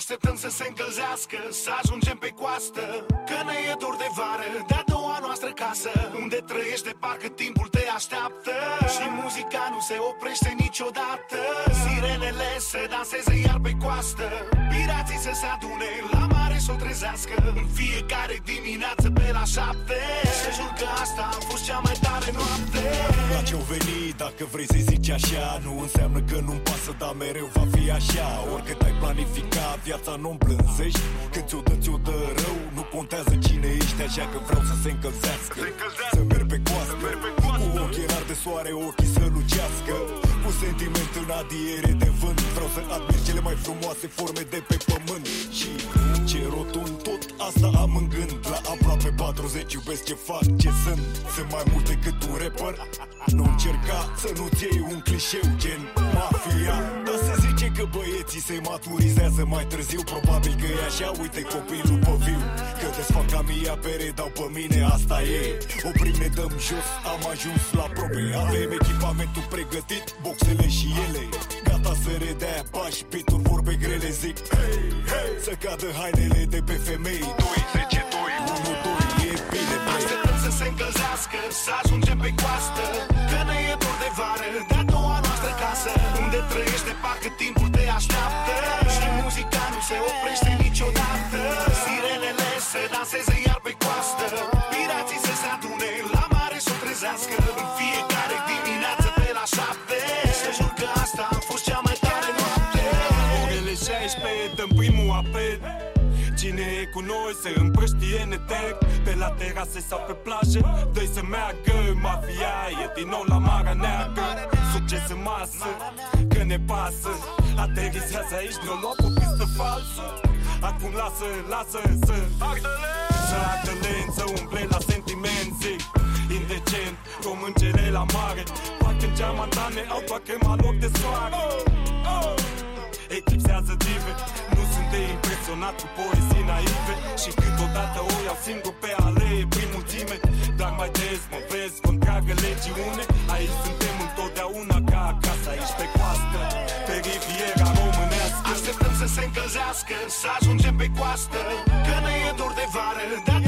Așteptăm să se încălzească Să ajungem pe coastă. Că ne e dor de vară De-a doua noastră casă. Unde trăiește parcă timpul te așteaptă. Și muzica nu se oprește niciodată. Sirenele se danseze iar pe coastă. Pirații să se adune La mare să o trezească În fiecare dimineață pe la șapte. Să jur că asta a fost cea mai tare noapte. La ce-o veni, dacă vrei să zici așa Nu înseamnă că nu-mi pasă, dar mereu va fi așa. Oricât ai planificat, viața nu îmblânzești Când ți-o dă, ți-o dă rău Nu contează cine ești, așa că vreau să se încălzească. Să merg pe coastă Cu ochelari de soare, ochii să lucească. Cu sentiment în adiere de vânt Vreau să admir cele mai frumoase forme de pe pământ. Și ce rotund tot asta am în gând. La aproape 40 iubesc ce fac, ce sunt. Sunt mai mult decât un rapper. Nu încerca să nu-ți iei un clișeu gen mafia. Dar se zice că băieții se maturizează mai târziu. Probabil că e așa, uite copilul pe viu. Că desfac ca mia pere, dau pe mine, asta e. Oprim, ne dăm jos, am ajuns la probe. Avem echipamentul pregătit, boxele și ele Gata să redea pași, pituri, vorbe grele zic Hey, hey, să cadă hainele de pe femei. 2, 10, 2, 1, 2, e bine, băi. Așteptăm să se încălzească Să ajungem pe coastă. Că ne e dor de vară De-a doua noastră casă. Unde trăiește parcă timpul te așteaptă. Și muzica nu se oprește niciodată. Sirenele se danseze Cine e cu noi se împrăștie netec Pe la terase sau pe plajă dă să meargă. Mafia e din nou la Marea Neagră. Succes în masă, că ne pasă. Aterizează aici, ne-o luat pe pistă falsă. Acum lasă, lasă să Să ardă lent, să umble la sentiment Zic, indecent, româncele la mare. Parcă în geamantane au doar crema loc de soare Eclipsează dive Nu sunt de impresionat cu poezii naive. Și câteodată o iau singur pe alee prin mulțime. Dar mai des mă vezi cu întreagă legiune. Aici suntem întotdeauna ca acasă Aici pe coastă, pe riviera românească. Așteptăm să se încălzească Să ajungem pe coastă. Că ne e dor de vară De-a doua noastră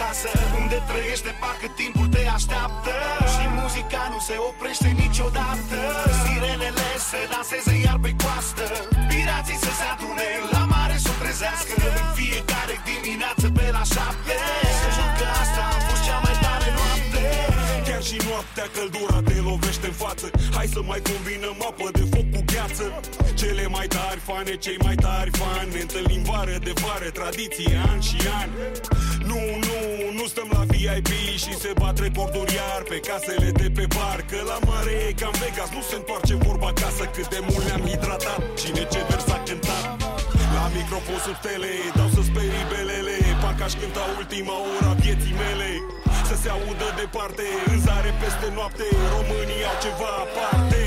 casă Unde trăiește parcă timpul te așteaptă. Și muzica nu se oprește niciodată. Sirenele se danseze iar pe coastă. Pirații să se adune La mare să o trezească. În fiecare dimineață pe la șapte. Să jur că asta și noaptea căldura te lovește în față. Hai să mai combinăm apă de foc cu gheață. Cele mai tari fane, cei mai tari fani Ne întâlnim vară de vară, tradiție, an și an. Nu, nu, nu stăm la VIP și se bat recorduri iar Pe casele de pe bar, că la mare e cam Vegas Nu se întoarce vorba acasă cât de mult ne-am hidratat. Cine ce vers a cântat? La microfon sub tele Dau să sperii belele Parcă aș cânta ultima ora vieții mele Să se audă departe. În zare peste noapte Românii au ceva aparte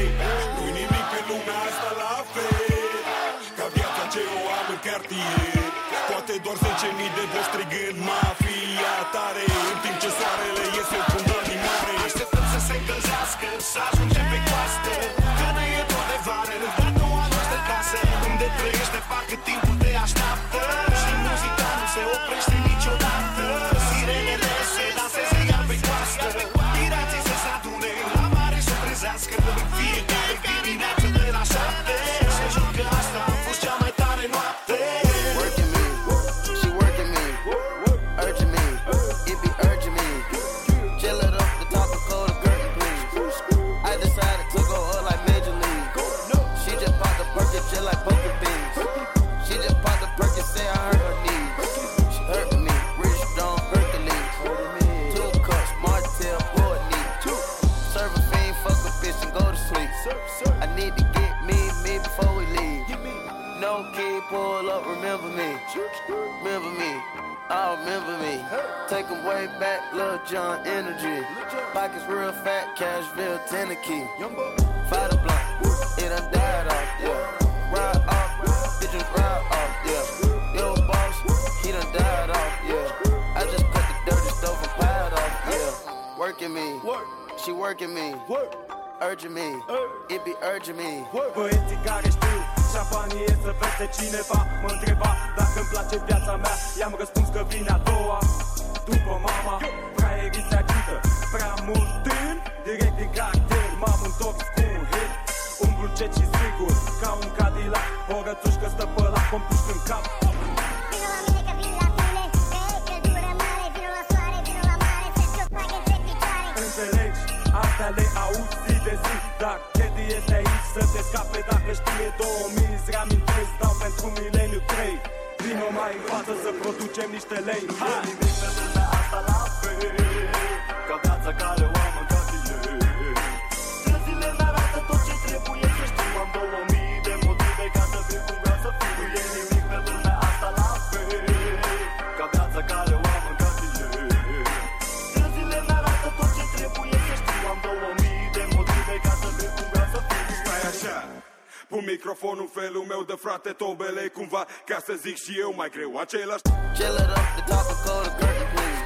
duelul meu de frate Tobele cumva, ca să zic și eu mai greu același Chill it up, the top of cold, girl, please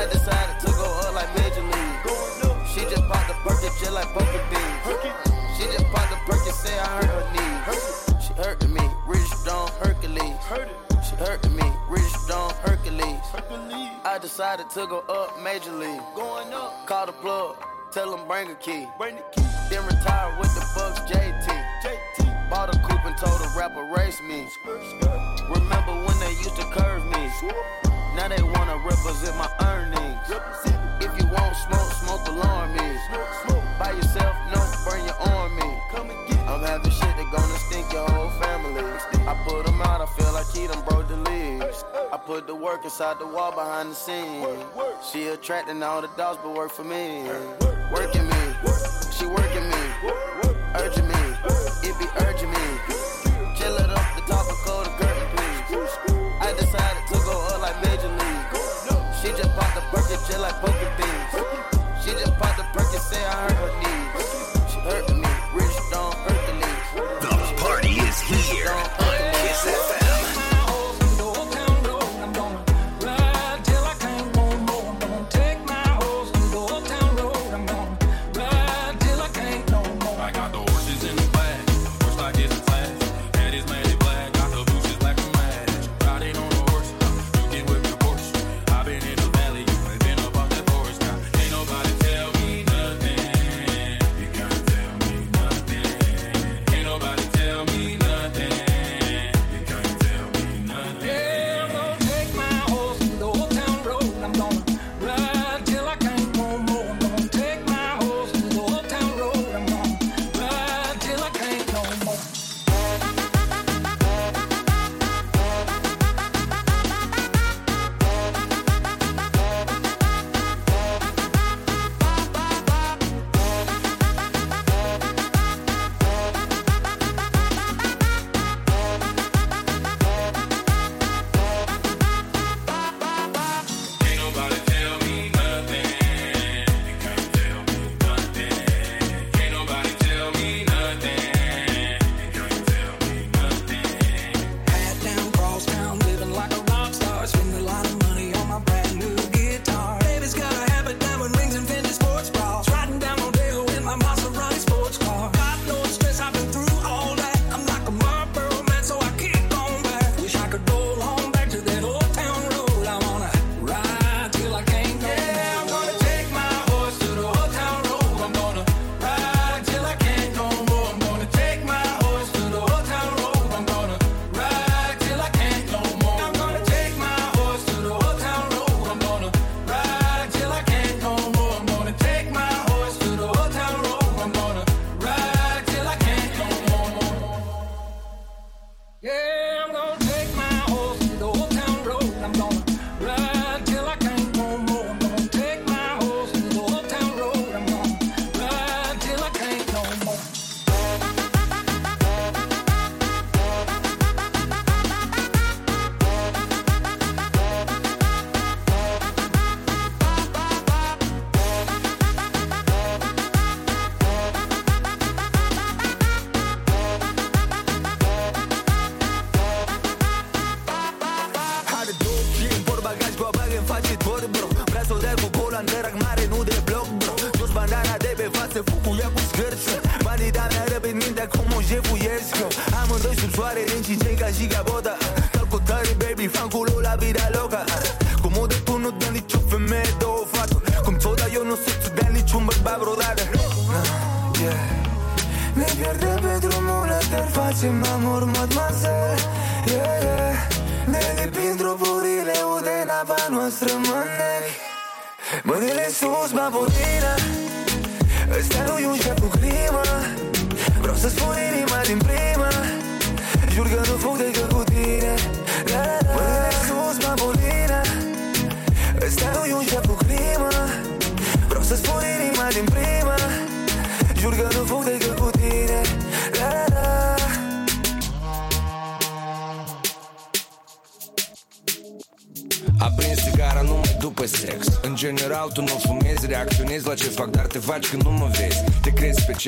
I decided to go up like Major League. She just popped the Birkin, chill like Buffy Beans. She just popped the Birkin, say I hurt her knees She hurting me, rich don't Hercules. She hurting me, rich don't Hercules. I decided to go up Major League. Going up, call the plug Tell them bring a key. Bring the key. attracting all the dogs, but work for me. Working me, she working me, urging me.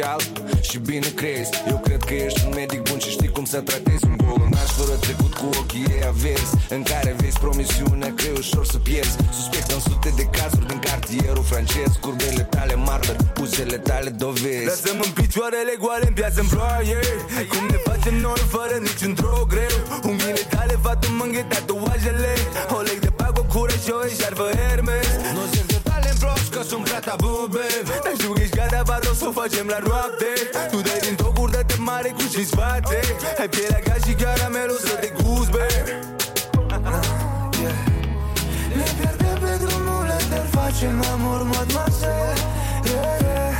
Special și bine crezi. Eu cred că ești un medic bun și știi cum să tratezi Un bolnaș fără trecut cu ochii ei avers În care vezi promisiunea că e ușor să pierzi. Suspect în sute de cazuri din cartierul francez Curbele tale marder, buzele tale dovezi. Lasă-mă în picioarele goale în piață în ploaie. Cum ne facem noi fără niciun drog greu? Unghiile tale fac un mânghe tatuajele. O leg de pago cură și o eșarfă Hermes Nu zic de tale prost că sunt prea tabu, babe Dar știu că ești gata, va o să o facem la noapte Tu dai din tocuri de te mare cu și spate. Ai pielea ca și caramelul să te gust, babe Ne pierdem pe drumul ăsta, facem amor, mademoiselle yeah, yeah.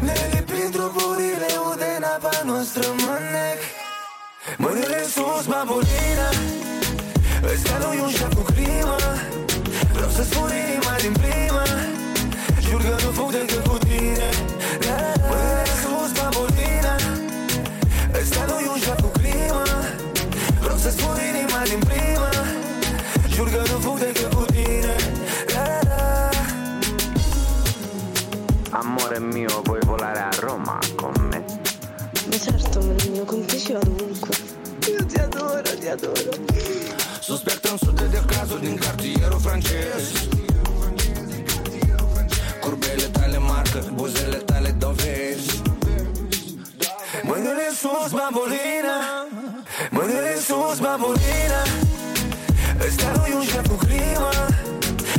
Ne lipim trupurile, ude în apa noastră, mânec Mâinile sus, bambolina Ăsta nu e un șef cu crimă. Vreau să spun inima din prima Jur că nu fug decât amore mio, puoi volare a Roma con me. Ma certo, Melino, con piacere ovunque. Io ti adoro, ti adoro. Sospetto un sud del caso di un cartiero francese. Curbele tale marche, busele tale dove. Muovere su sbabolina, muovere su sbabolina. Старую уже покрива,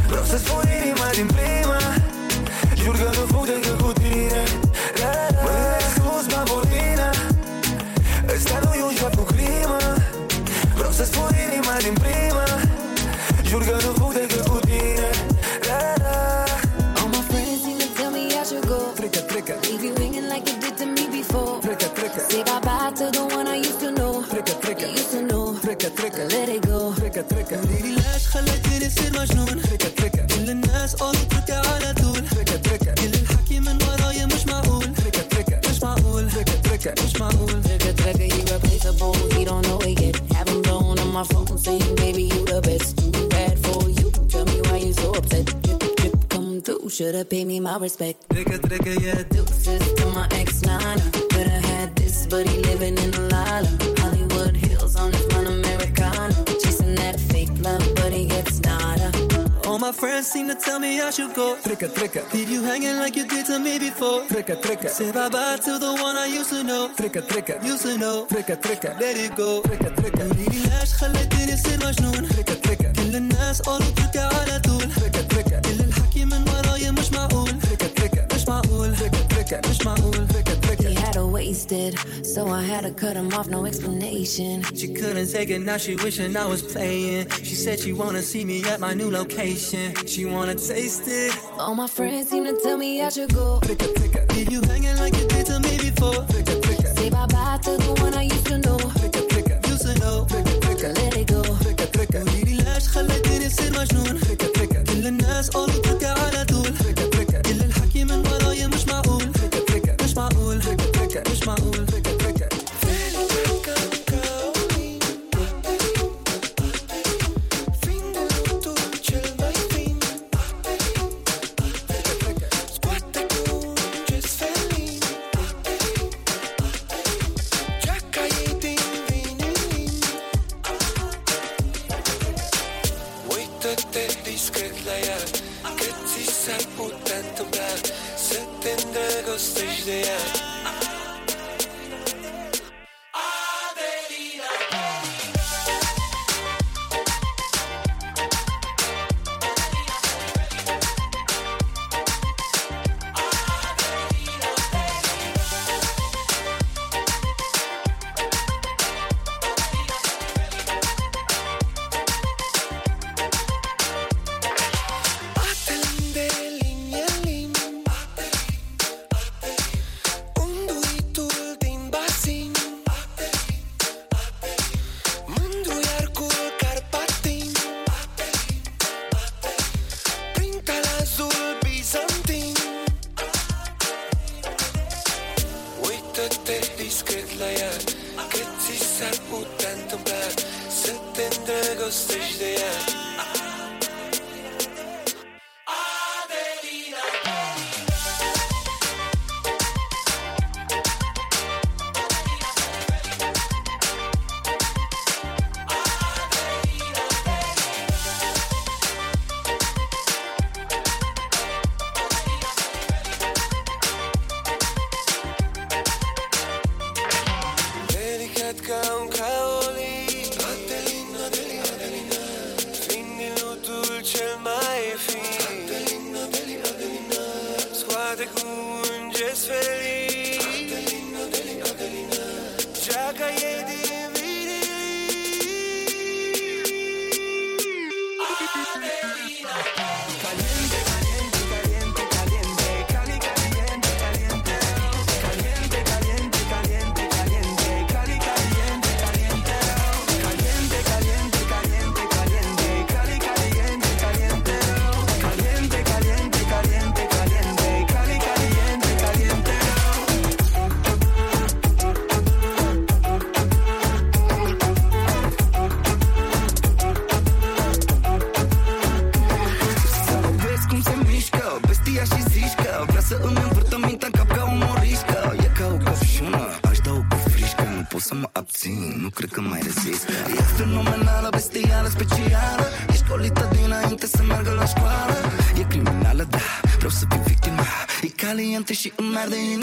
просто спорили мы in prima, Jur că nu fug de trecă Let it go. Trecă, trecă قوليلي ليش خليتيني اصير مجنون Trecă, trecă كل الناس قالوا اتركي على طول Trecă, trecă كل الحكي من ورايا مش معقول Trecă, trecă مش معقول Trecă, trecă مش معقول Trigger, trigger, you replaceable. He don't know it yet. Have him blowing on my phone saying, baby, you the best. Too bad for you. Tell me why you so upset. Drip, drip, come through. Should've paid me my respect. تركة تركة يا Deuces to my ex nine. Could've had this, but he living in a lala. Hollywood my friends seem to tell me I should go Trecă, trecă Leave you hanging like you did to me before Trecă, trecă Say bye bye to the one I used to know Trecă, trecă Used to know Trecă, trecă Let it go Trecă, trecă قوليلي ليش خليتيني اصير مجنون Trecă, trecă كل الناس قالوا اتركي على طول Trecă, trecă كل الحكي من ورايا مش معقول Trecă, trecă مش معقول Trecă, trecă مش معقول Trecă, wasted, so I had to cut him off, no explanation. She couldn't take it, now she wishing I was playing. She said she wanna see me at my new location. She wanna taste it. All my friends seem to tell me I should go. Trecă, trecă Leave you hanging like you did to me before. Trecă, trecă Say bye bye to the one I used to know. Trecă, trecă Used to know. Trecă, trecă Let it go. Trecă, trecă قوليلي ليش خليتيني اصير مجنون Trecă, trecă كل الناس قالوا اتركي على طول mar de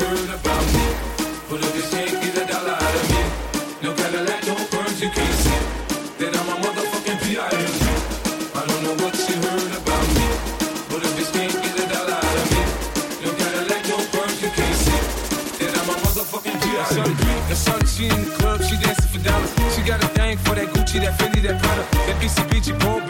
heard about me. Pull up this check, get a dollar out of me. No Cadillac, no perms, you can't see. Then I'm a motherfucking P.I.M.G. I don't know what you heard about me. Pull up this check, get a dollar out of me. No Cadillac, no perms, you can't see. Then I'm a motherfucking P.I.M.G. The sun, she in the club, she dancing for dollars. She got a thing for that Gucci, that Fendi, that Prada, that BCBG, Pro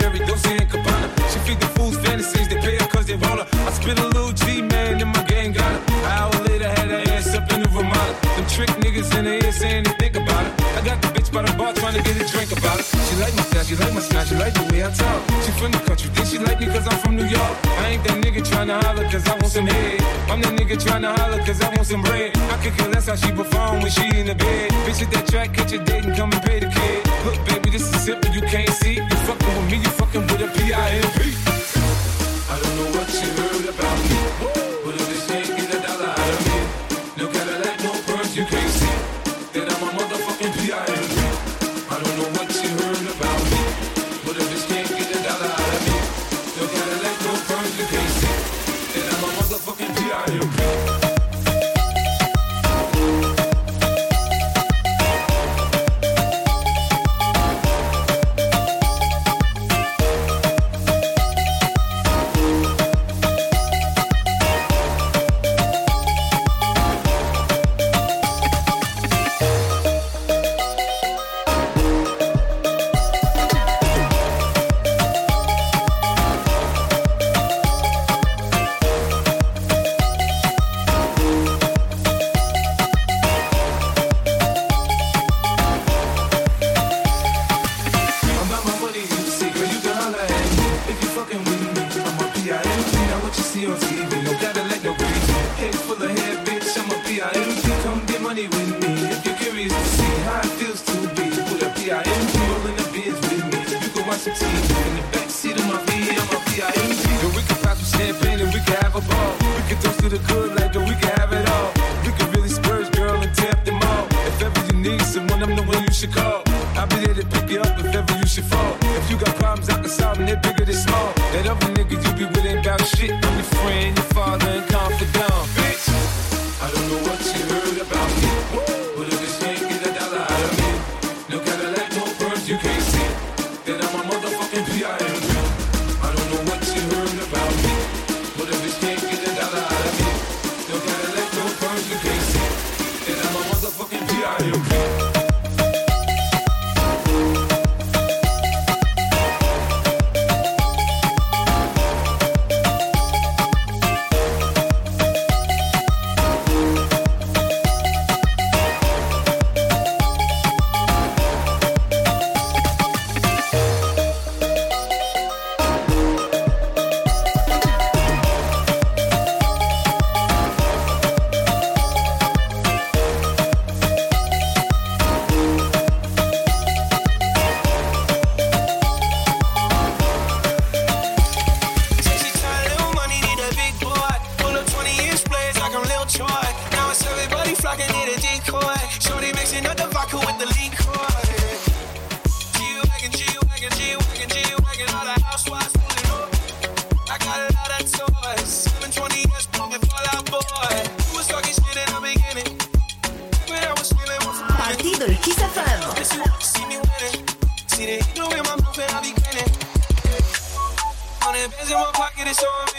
by the bar trying to get a drink about it. She like my style, she like my smile, she like the way I talk. She from the country, then she like me cause I'm from New York. I ain't that nigga trying to holler cause I want some head. I'm that nigga trying to holler cause I want some bread. I could care less how she perform when she in the bed. Bitch hit that track, catch a date and come and pay the kid. Look, baby, this is simple, you can't see. You fucking with me, you fucking with a P.I.M. on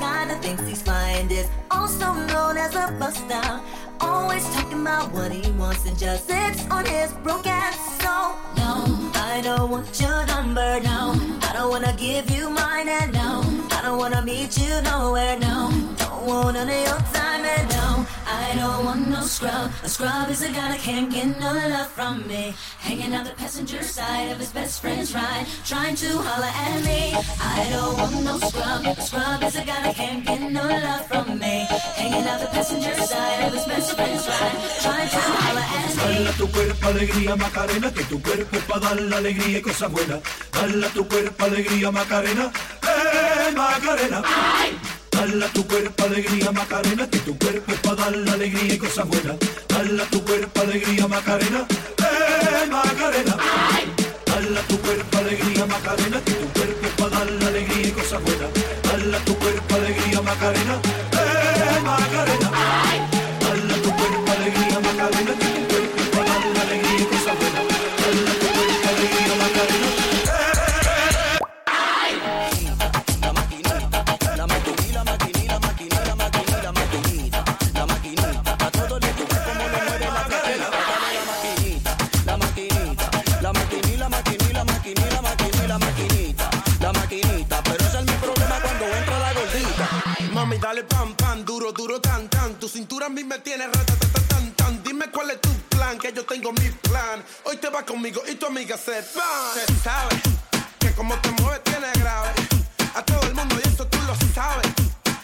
that thinks he's fine, is also known as a buster. Always talking about what he wants and just sits on his broke ass. So, no, I don't want your number, no. I don't wanna give you mine, and no, I don't wanna meet you nowhere, no. Don't want none of your time, and no, I don't want no scrub. A scrub is a guy that can't get no love from me. Hanging out the passenger side of his best friend's ride, trying to holler at me. I don't want no scrub. A scrub is a guy that can't get no love from me. Hanging out the passenger side of his best friend's ride, trying to holler at me. Dale a tu cuerpo alegría Macarena, que tu cuerpo es para dar la alegría y cosas buenas. Dale tu cuerpo alegría Macarena, eh Macarena. Dale a tu cuerpo alegría Macarena, que tu cuerpo es para dar la alegría y cosas buenas. Dale a tu cuerpo alegría Macarena, eh Macarena. Dale a tu cuerpo alegría Macarena, que tu cuerpo es para dar la alegría y cosas buenas. Dale a tu cuerpo alegría Macarena, duro, duro, tan, tan. Tu cintura a mí me tiene rata, tan, tan, tan. Dime cuál es tu plan, que yo tengo mi plan. Hoy te vas conmigo y tu amiga se va. Se sabe que como te mueves tiene grave. A todo el mundo y eso tú lo sabes.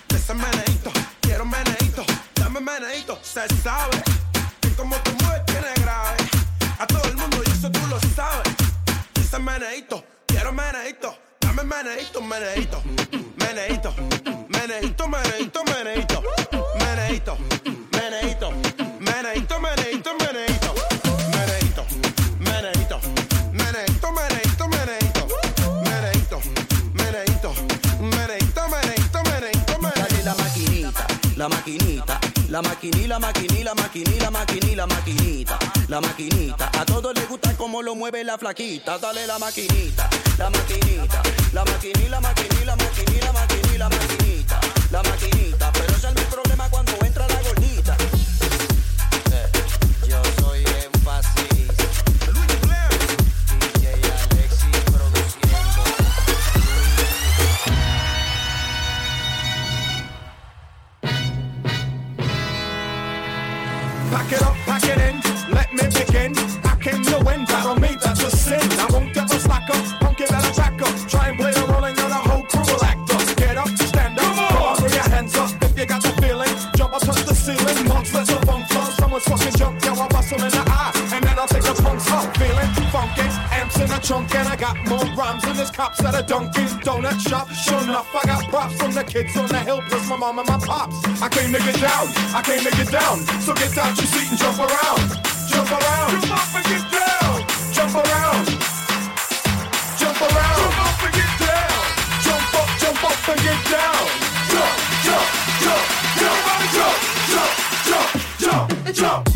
De ese meneíto, quiero meneíto, dame meneíto. Se sabe que como te mueves tiene grave. A todo el mundo y eso tú lo sabes. De ese meneíto, quiero meneíto, dame meneíto, meneíto, meneíto, meneíto, meneíto, meneito, meneito, meneito, meneito, meneito, meneito, meneito, meneito, meneito, meneito, meneito, meneito, meneito, meneito, meneito, meneito. La maquinita, la maquinita la maquinita, la maquinita, la maquinita, la maquinita. A todos les gusta cómo lo mueve la flaquita. Dale la maquinita, la maquinita, la maquinita, la maquinita, la maquinita, la maquinita, la maquinita, la maquinita. Pero ese es mi problema cuando entra Pack it up, pack it in, let me begin. I came to win, battle me, that's a sin. I won't get no slack up, punk it better back up. Try and play the role and you're the whole crew will act up. Get up, stand up, come on, throw your hands up. If you got the feeling, jump up, touch the ceiling. Monks, let's a funk flow. Someone's fucking jump, yo, I'll bust 'em in the eye. And then I'll take the punks out, feeling funky. A trunk and I got more rhymes than there's cops at a Dunkin' Donut shop. Sure enough, I got props from the kids on the hill, plus my mom and my pops. I came to get down, I came to get down. So get out your seat and jump around, jump around. Jump up and get down, jump around, jump around. Jump up and get down, jump up, jump up and get down. Jump, jump, jump, jump, jump, jump, jump, jump, jump. Jump,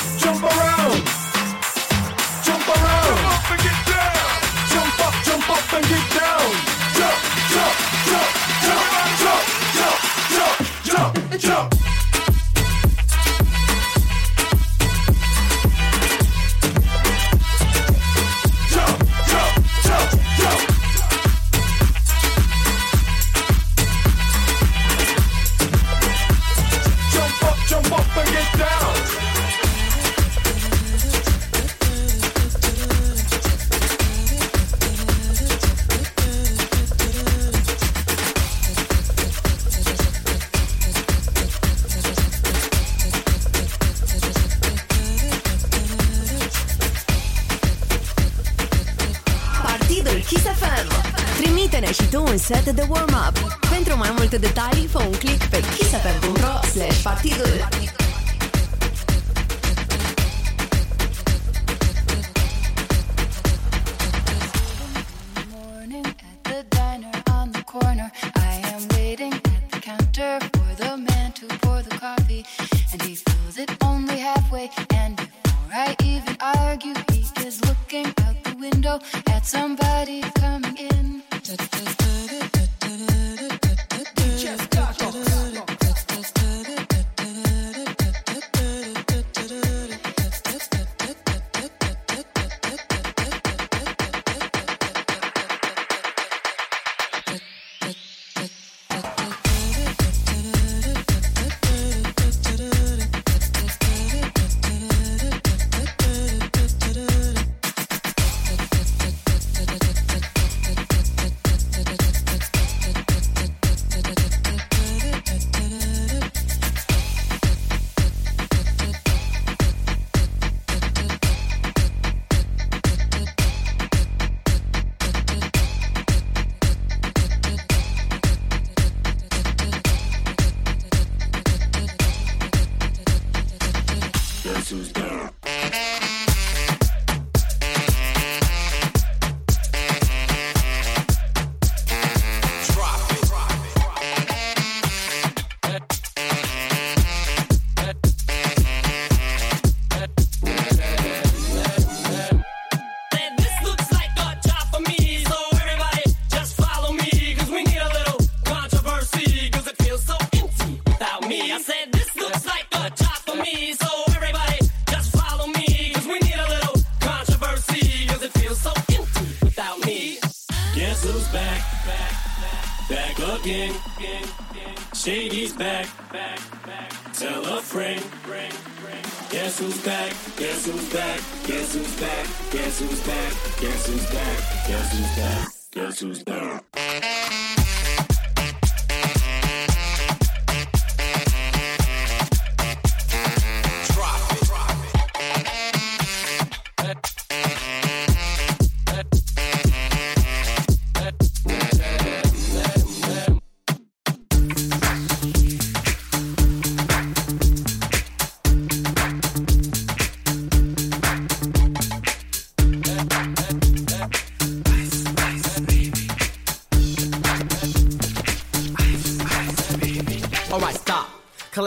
Jump around. Jump around. Jump up and get down. Jump up, jump up and get down. Back. Tell a friend. Guess who's back? Guess who's back? Guess who's back? Guess who's back? Guess who's back? Guess who's back? Guess who's back?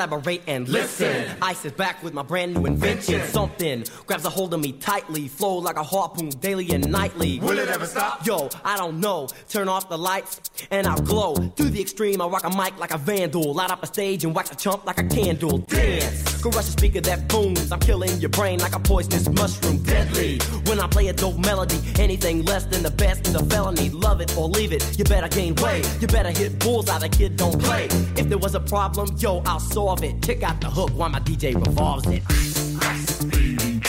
Collaborate and listen. Ice is back with my brand new invention. Something grabs a hold of me tightly, flow like a harpoon daily and nightly. Will it ever stop? Yo, I don't know. Turn off the lights and I'll glow. Through the extreme, I rock a mic like a vandal. Light up a stage and wax a chump like a candle. Dance. Crush a speaker that booms. I'm killing your brain like a poisonous mushroom. Deadly. When I play a dope melody, anything less than the best is a felony. Love it or leave it. You better gain weight. You better hit bulls bullseye. The kid don't play. If there was a problem, yo, I'll solve solve it. Check out the hook while my DJ revolves it. Ice, ice, baby.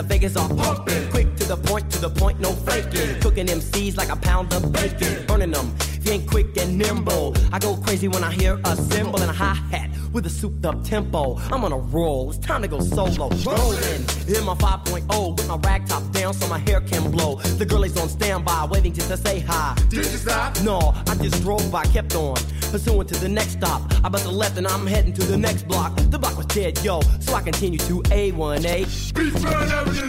the Vegas are pumping. Quick to the point, to the point, no faking. Cooking MCs like a pound of bacon. Burning them ain't quick and nimble. I go crazy when I hear a cymbal and a hi hat with a souped up tempo. I'm on a roll, it's time to go solo. Rolling, in my 5.0 with my rag top down so my hair can blow. The girl is on standby, waiting just to say hi. Did you stop? No, I just drove by, kept on. Pursuing to the next stop. I bust a left and I'm heading to the next block. The block was dead, yo, so I continue to A1A.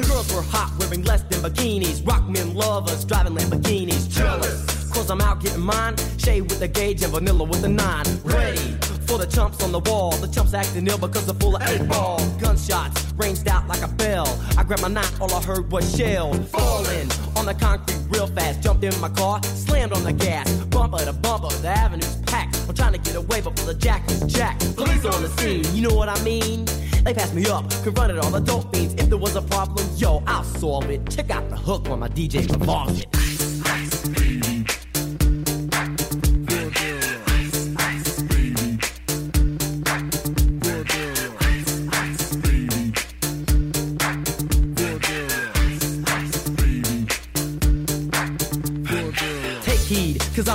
Girls were hot, wearing less than bikinis. Rock men lovers, driving Lamborghinis. Jealous, cause I'm out getting mine. Shade with the gauge and vanilla with the nine. Ready for the chumps on the wall. The chumps acting ill because they're full of eight ball. Gunshots ranged out like a bell. I grabbed my knife, all I heard was shells falling on the concrete real fast. Jumped in my car, slammed on the gas. Bumper to bumper, the avenue's packed. I'm trying to get away before the jack is jacked. Police on the scene, you know what I mean? They passed me up, confronted all the dope fiends. If there was a problem, yo, I'll solve it. Check out the hook when my DJ revolves it. Take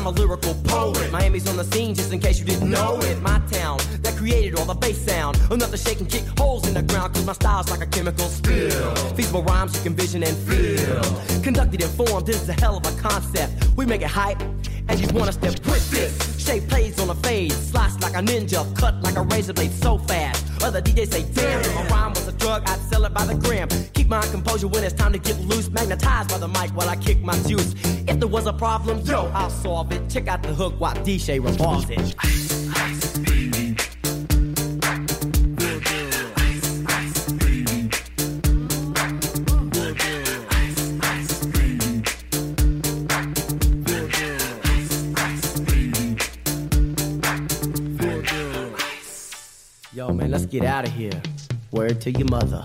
I'm a lyrical poet. Miami's on the scene, just in case you didn't know it. My town that created all the bass sound. Enough to shake and kick holes in the ground, cause my style's like a chemical spill. Feasible rhymes you can vision and feel. Conducted and formed, this is a hell of a concept. We make it hype, and you want us step with this. Shape plays on a fade, slice like a ninja, cut like a razor blade so fast. Other DJs say, damn, if my rhyme was a drug, I'd sell it by the gram. Keep my composure when it's time to get loose. Magnetized by the mic while I kick my juice. If there was a problem, yo, I'll solve it. Check out the hook while DJ revolves it. Yo, man, let's get out of here. Word to your mother.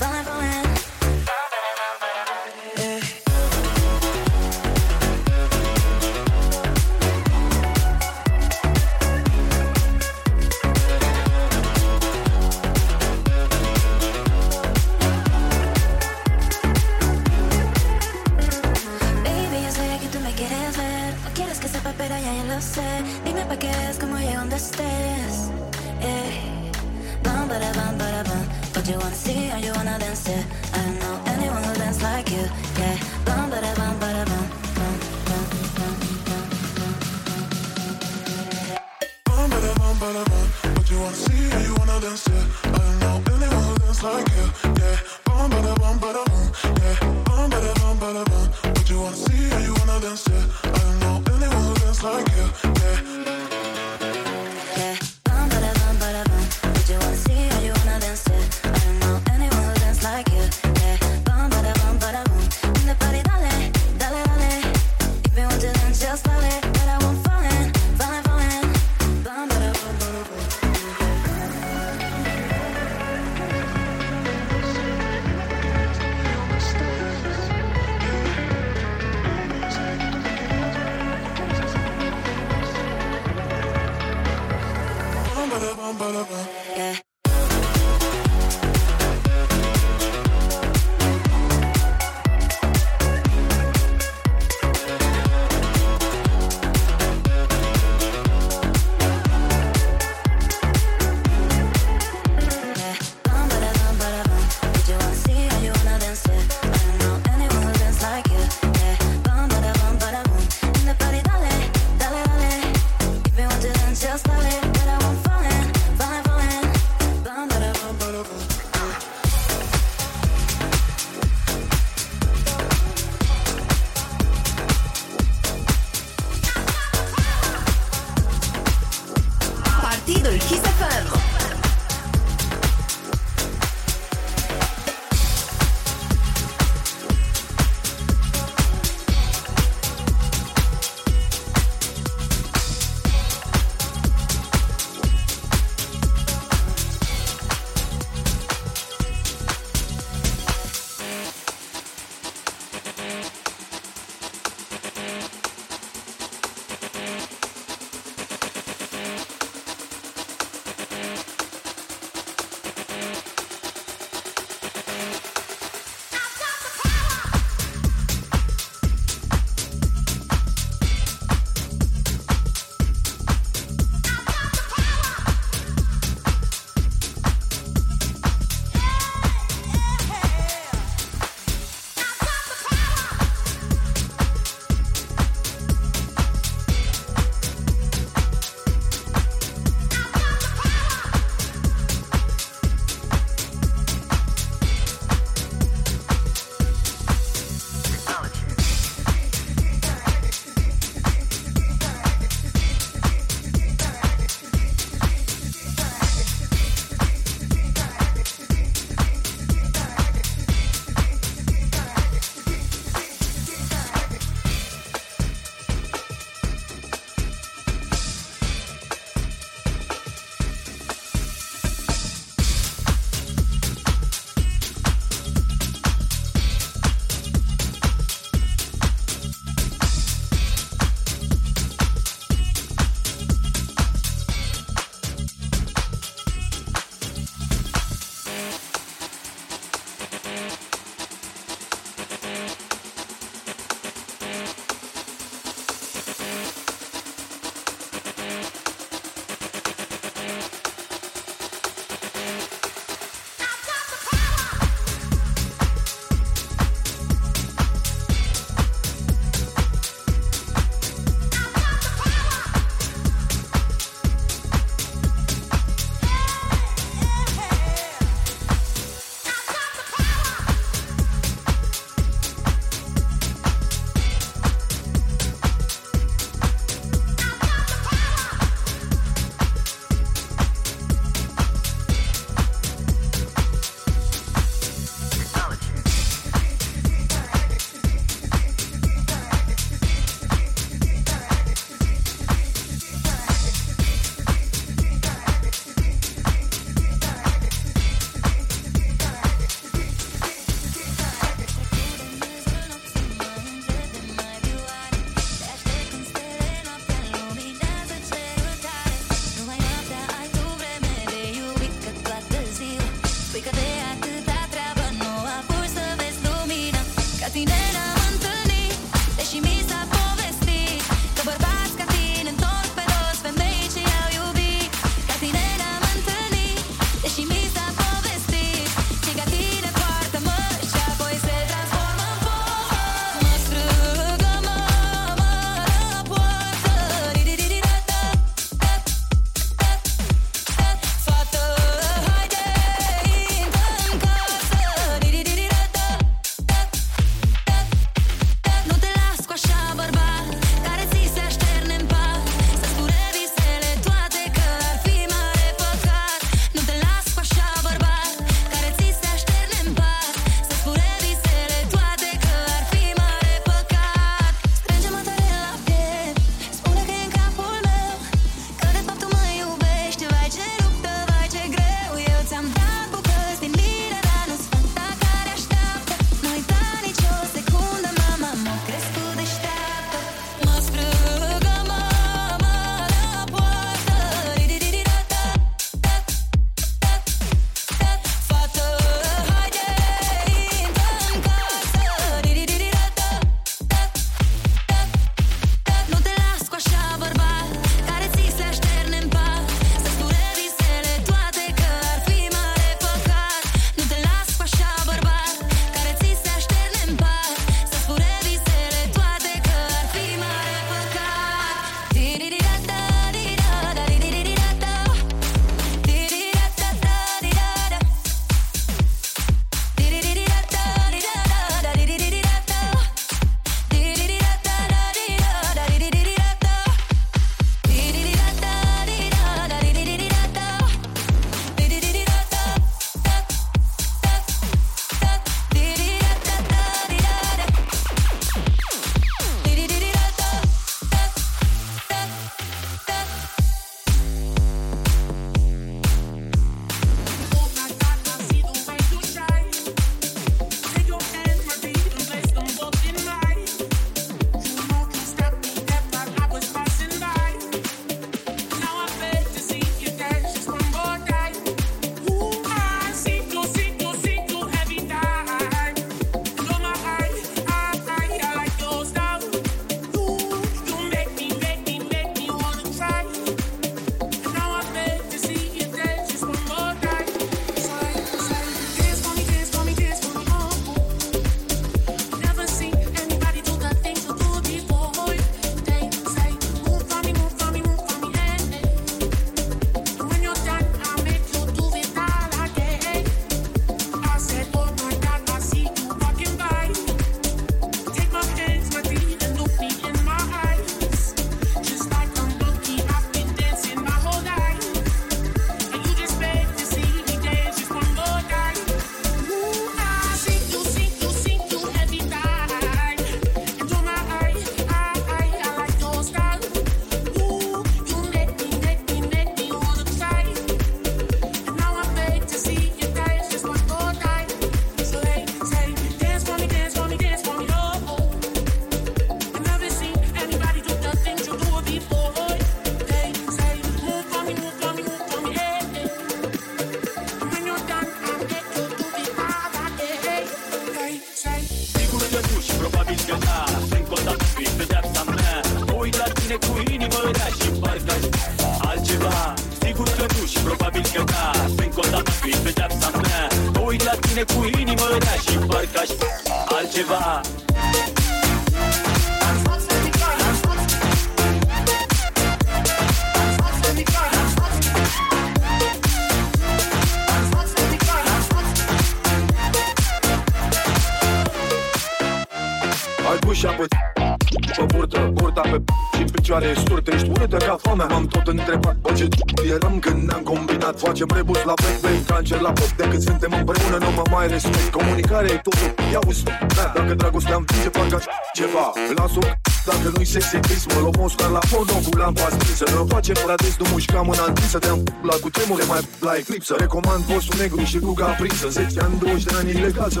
Ești urâtă ca foamea, m-am tot întrebat Bă ce eram când ne-am combinat? Facem rebus la bec, bei cancer la pop. Decât suntem împreună, nu mă mai respect. Comunicare e totul, ia uzi da, Dacă dragostea învinge, parcă aș ceva Las-o dacă nu-i sexy kiss Mă luăm Oscar la porno cu lampa stinsă Nu face parades, nu mușca mâna întinsă. Te-am la cu tremure mai la eclipsă. Recomand postul negru și ruga aprinsă. 10 ani, 20 de ani ilegal să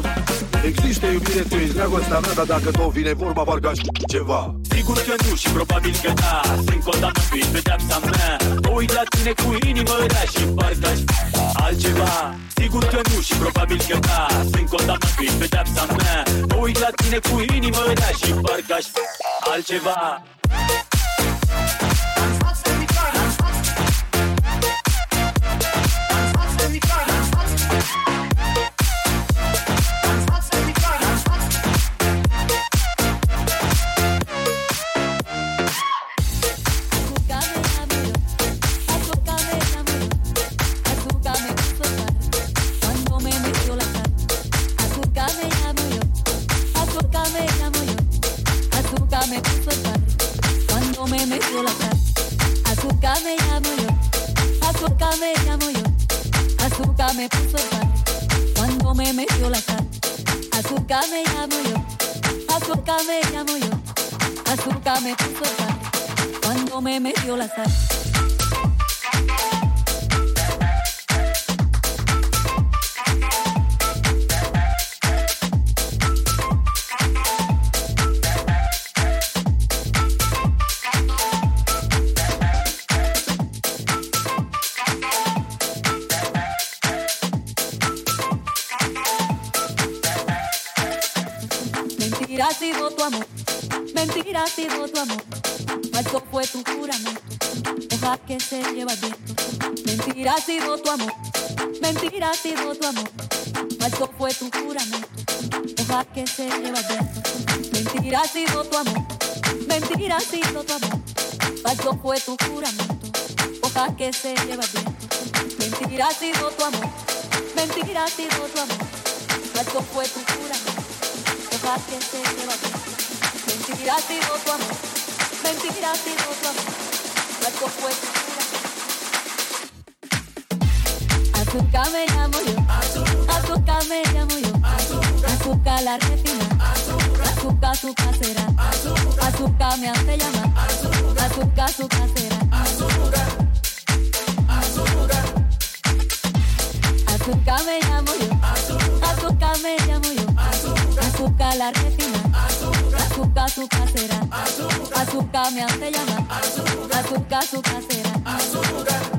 Există iubire, tu ești dragostea mea Dar dacă tot vine vorba, parcă aș ceva Sigur că nu și probabil că da. Sunt condamnat fi pedeapsa mea. Mă uit la tine cu inimă rea și parcă aș altceva. Sigur că nu și probabil că da. Sunt condamnat fi pedeapsa mea. Mă uit la tine cu inimă rea și parcă aș altceva que se lleva viento. Mentira ha sido tu amor, mentira ha sido tu amor, falso fue tu juramento, hoja que se lleva viento. Mentira ha sido tu amor, mentira ha sido tu amor, falso fue tu juramento hoja que se lleva viento. Mentira ha sido tu amor, mentira ha sido tu amor, falso fue tu juramento. Azúcar me llamo yo, azúcar la retina, azúcar azúcar será, azúcar me hace llamar, azúcar azúcar será. Azúcar me llamo yo, azúcar me llamo yo, azúcar la retina, azúcar azúcar azúcar me hace llamar, azúcar azúcar será. Azúcar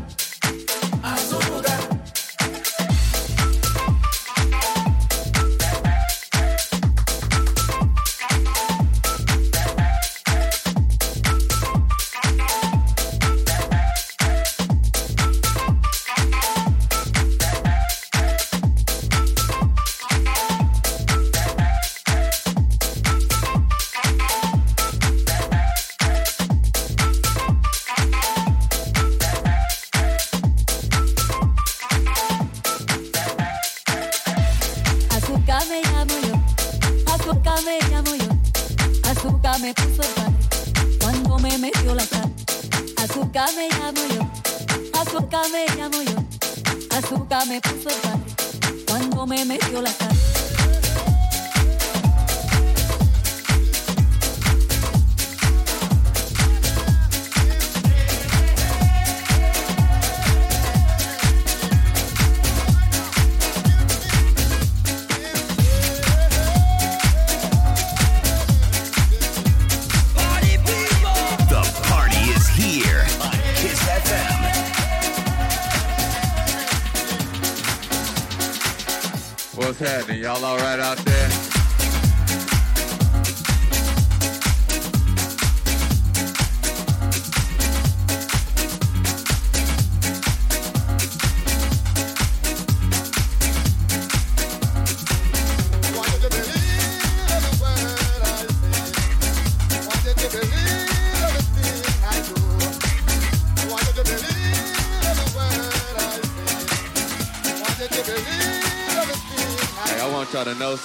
y'all to know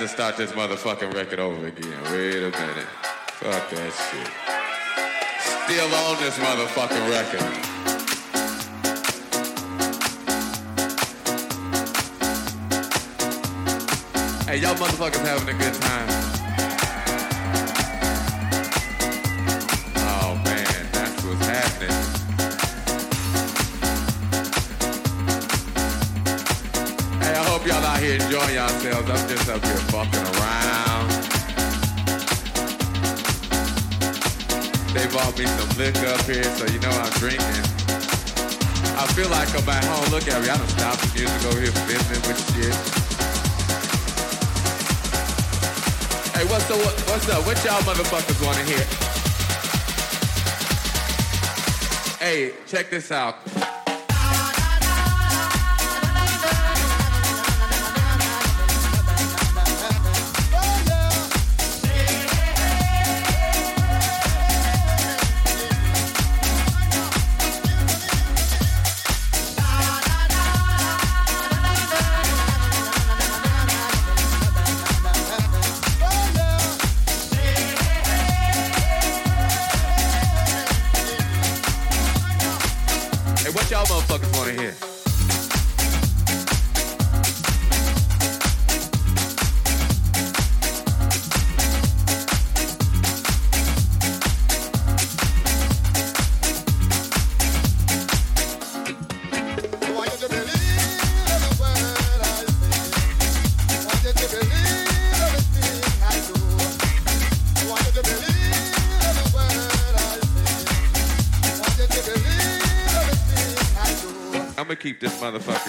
to start this motherfucking record over again. Wait a minute. Fuck that shit. Still on this motherfucking record. Hey, y'all motherfuckers having a good time. I'm just up here fucking around. They bought me some liquor here, so you know I'm drinking. I feel like I'm home. Look at me. I here with shit. Hey, what's up? What's up? What y'all motherfuckers want to hear? Hey, check this out. Motherfucker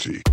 drop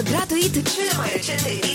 Descarcă gratuit cele mai recente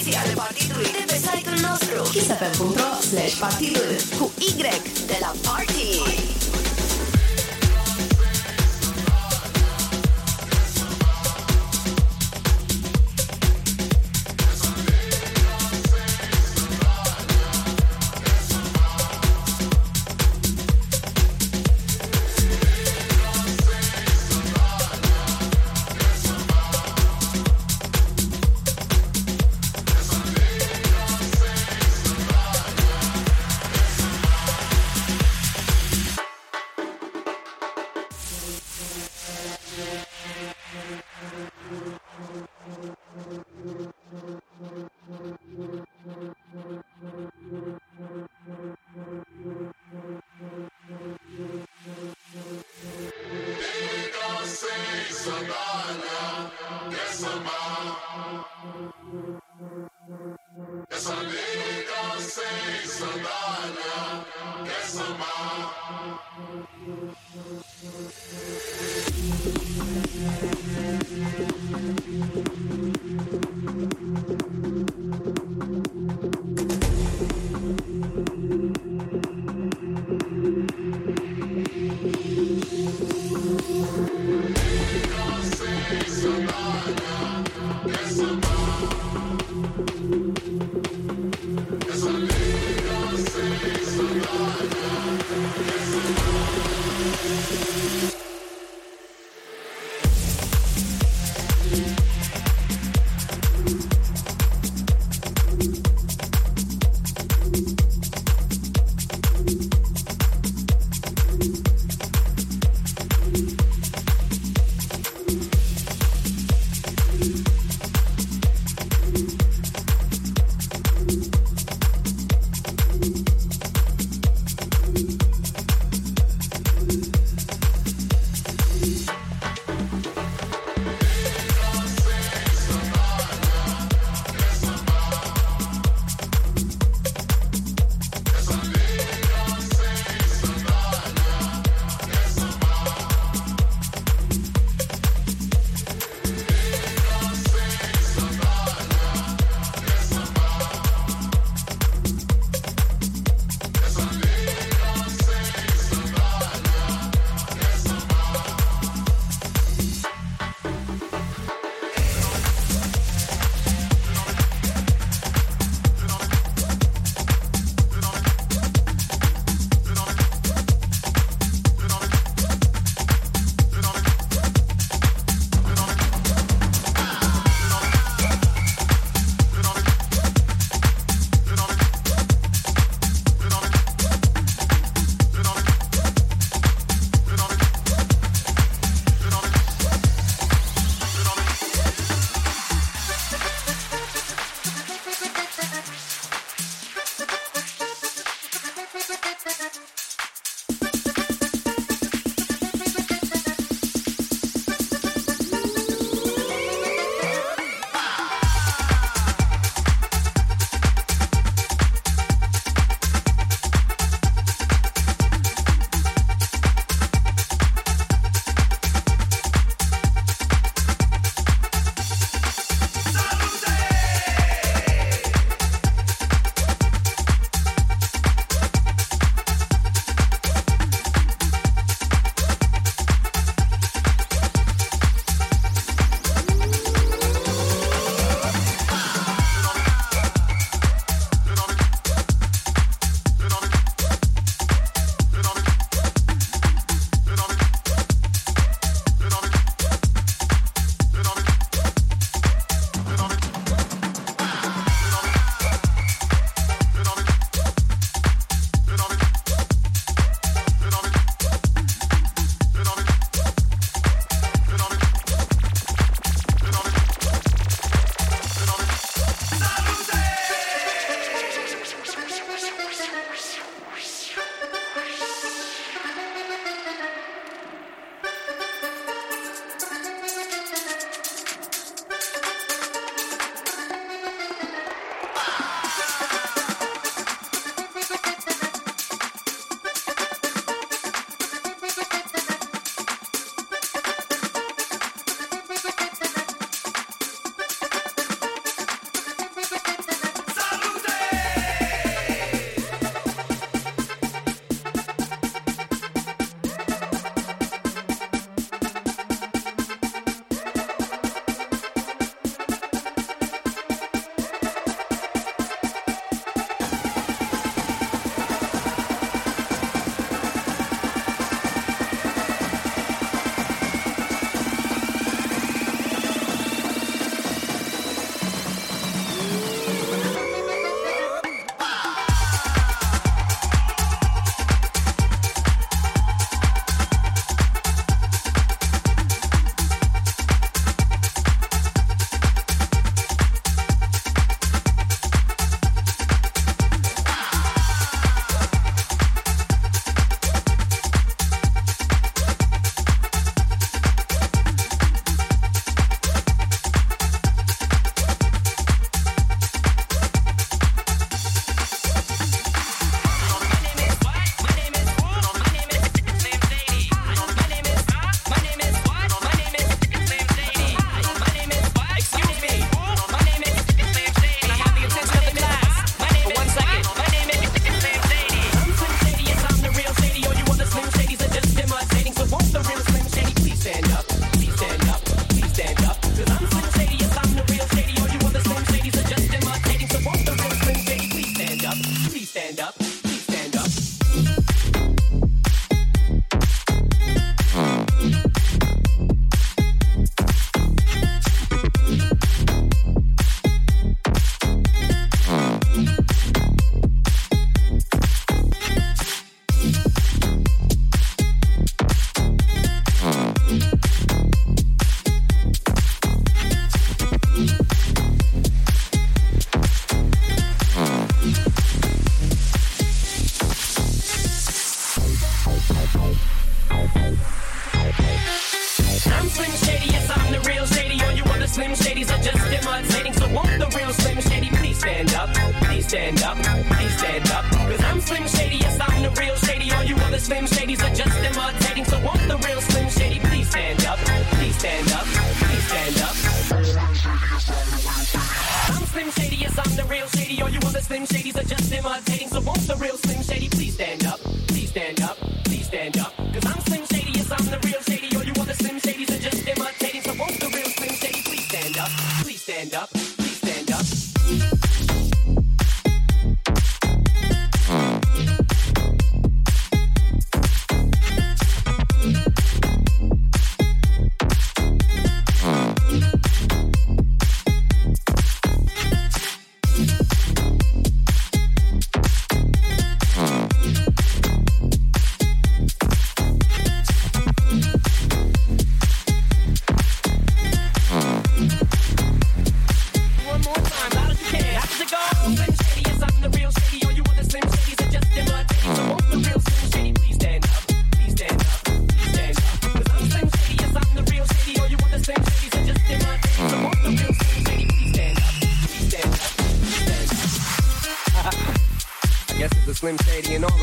it's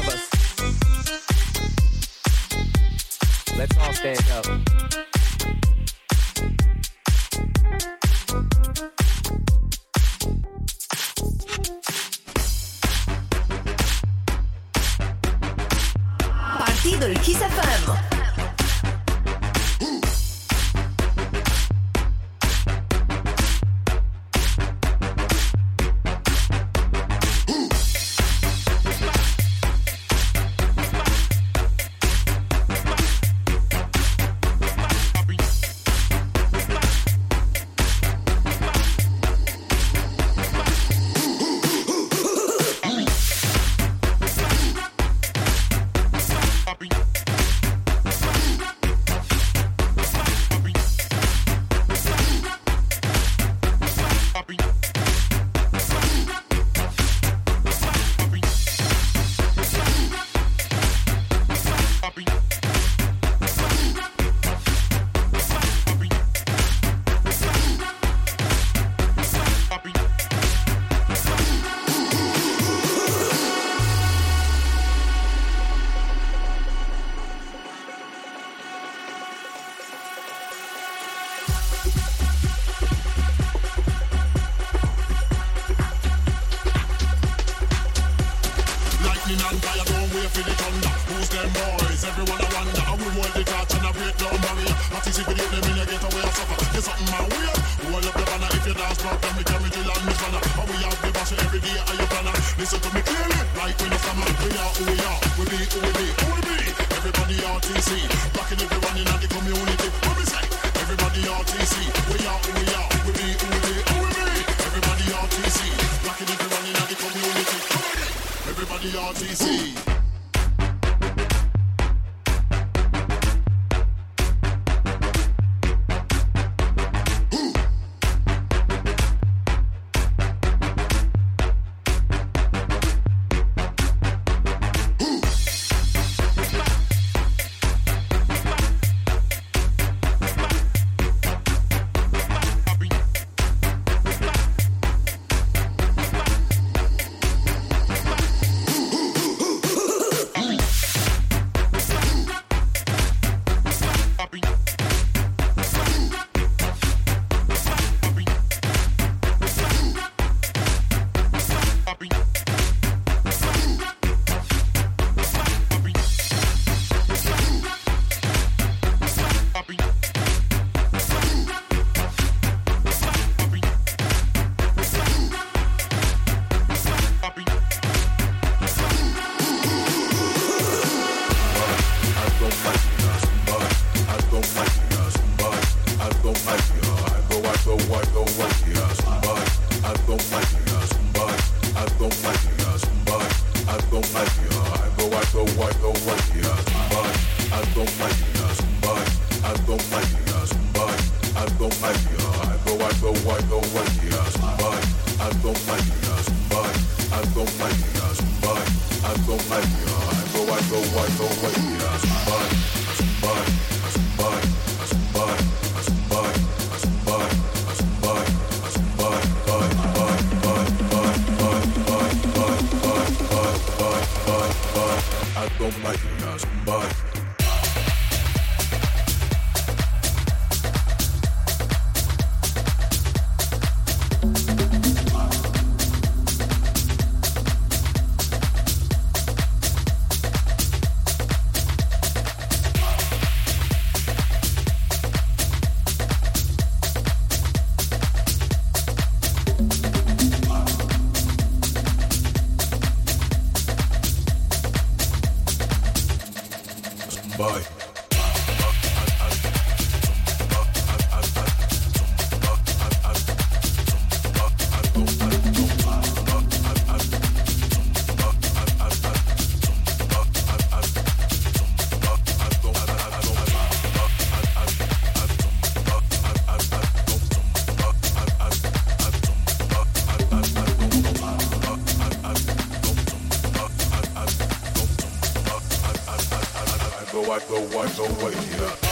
wipe the wipe away, yeah.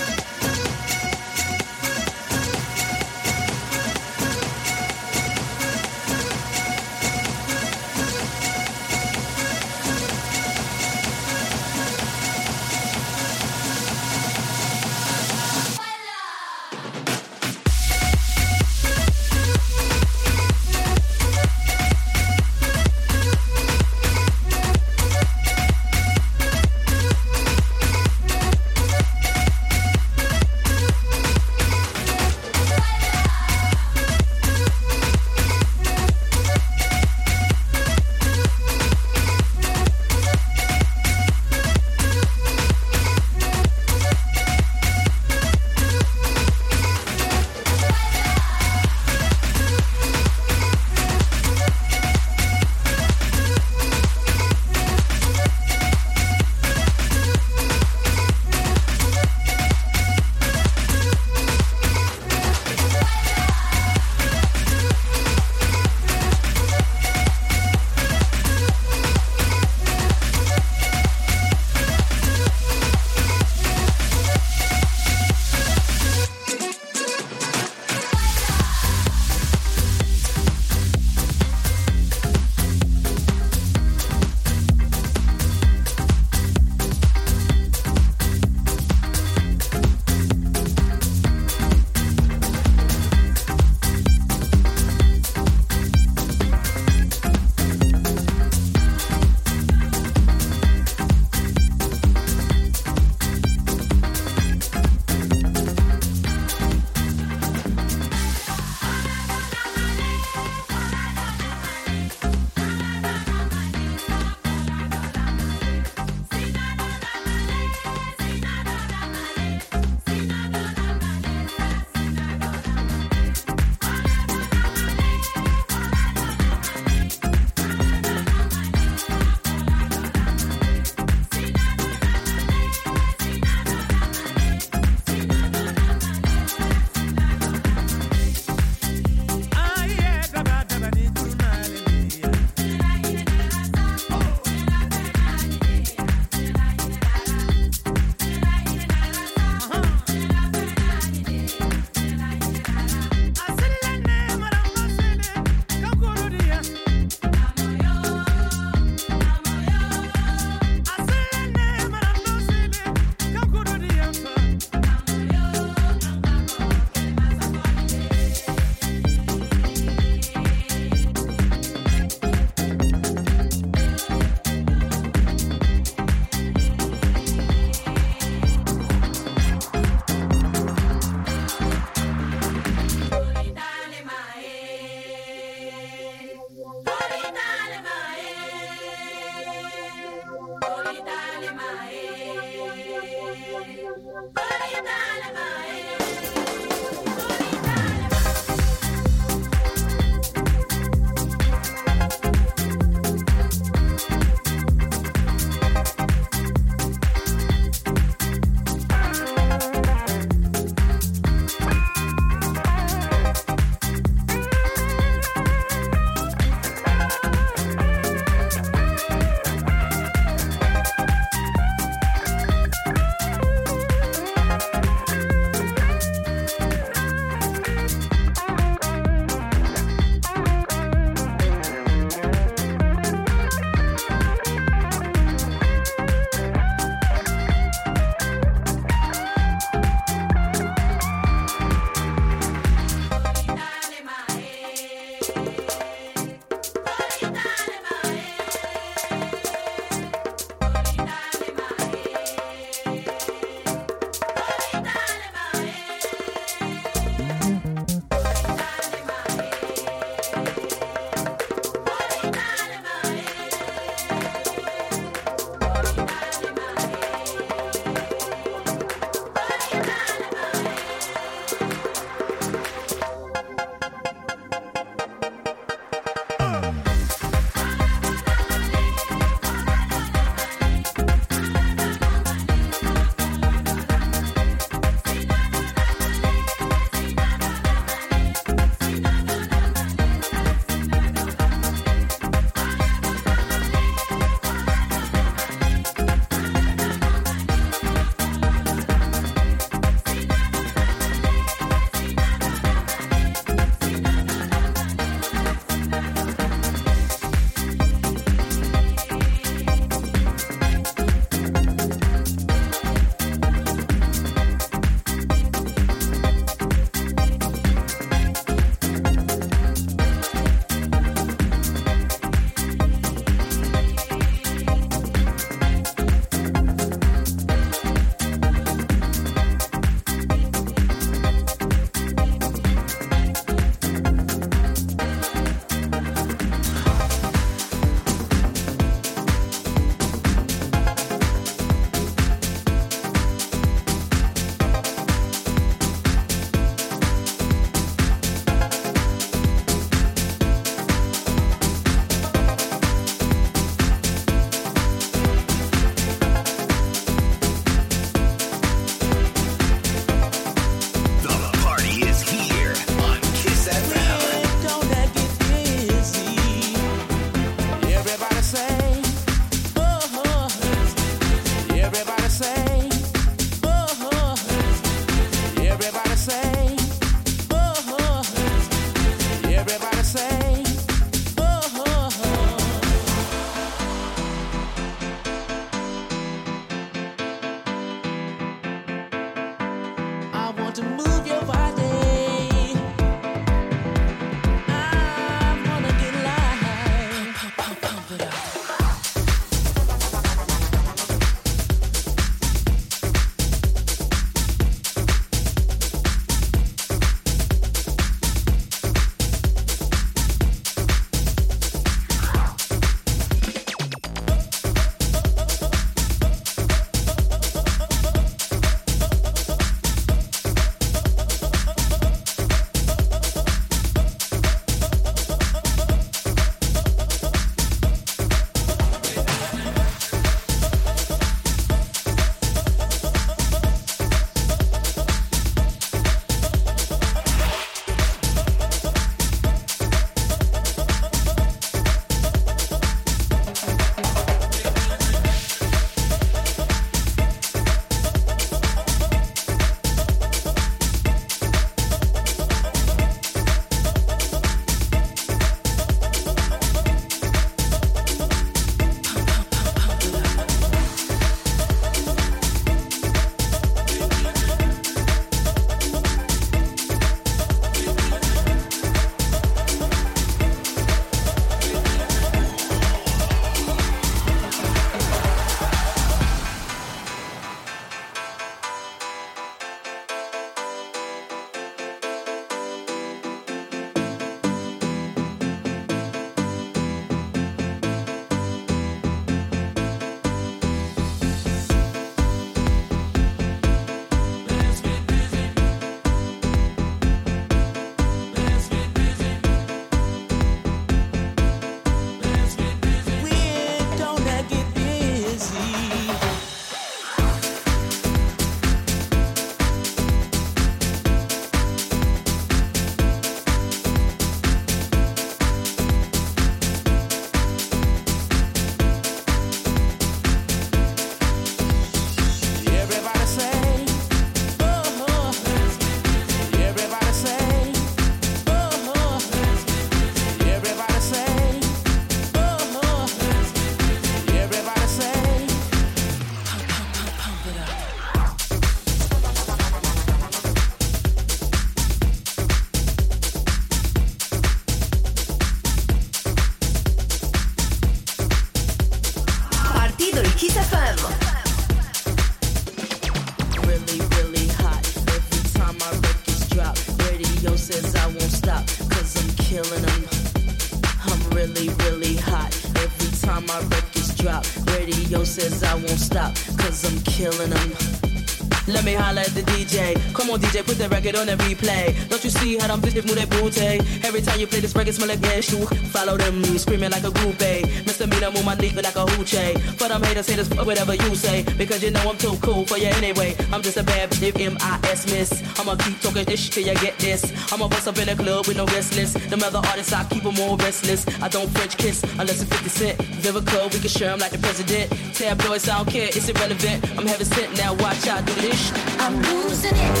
Come on, DJ, put the record on the replay. Don't you see how them bitches move their booty? Every time you play this record, smell like gas Follow them, screaming like a groupie. Mr. Mina move my dick like a hoochie. For them haters, haters, fuck whatever you say. Because you know I'm too cool for you anyway. I'm just a bad bitch, M-I-S miss. I'ma keep talking this shit till you get this. I'ma bust up in the club with no restless. Them other artists, I keep them more restless. I don't French kiss unless it's 50 Cent. Vivica, we can share 'em like the president. Tabloids, I don't care, it's irrelevant. I'm heaven sent, now watch I do this. I'm losing it.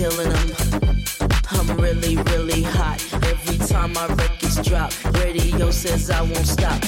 Killing them. I'm really, really hot. Every time my records drop, radio says I won't stop,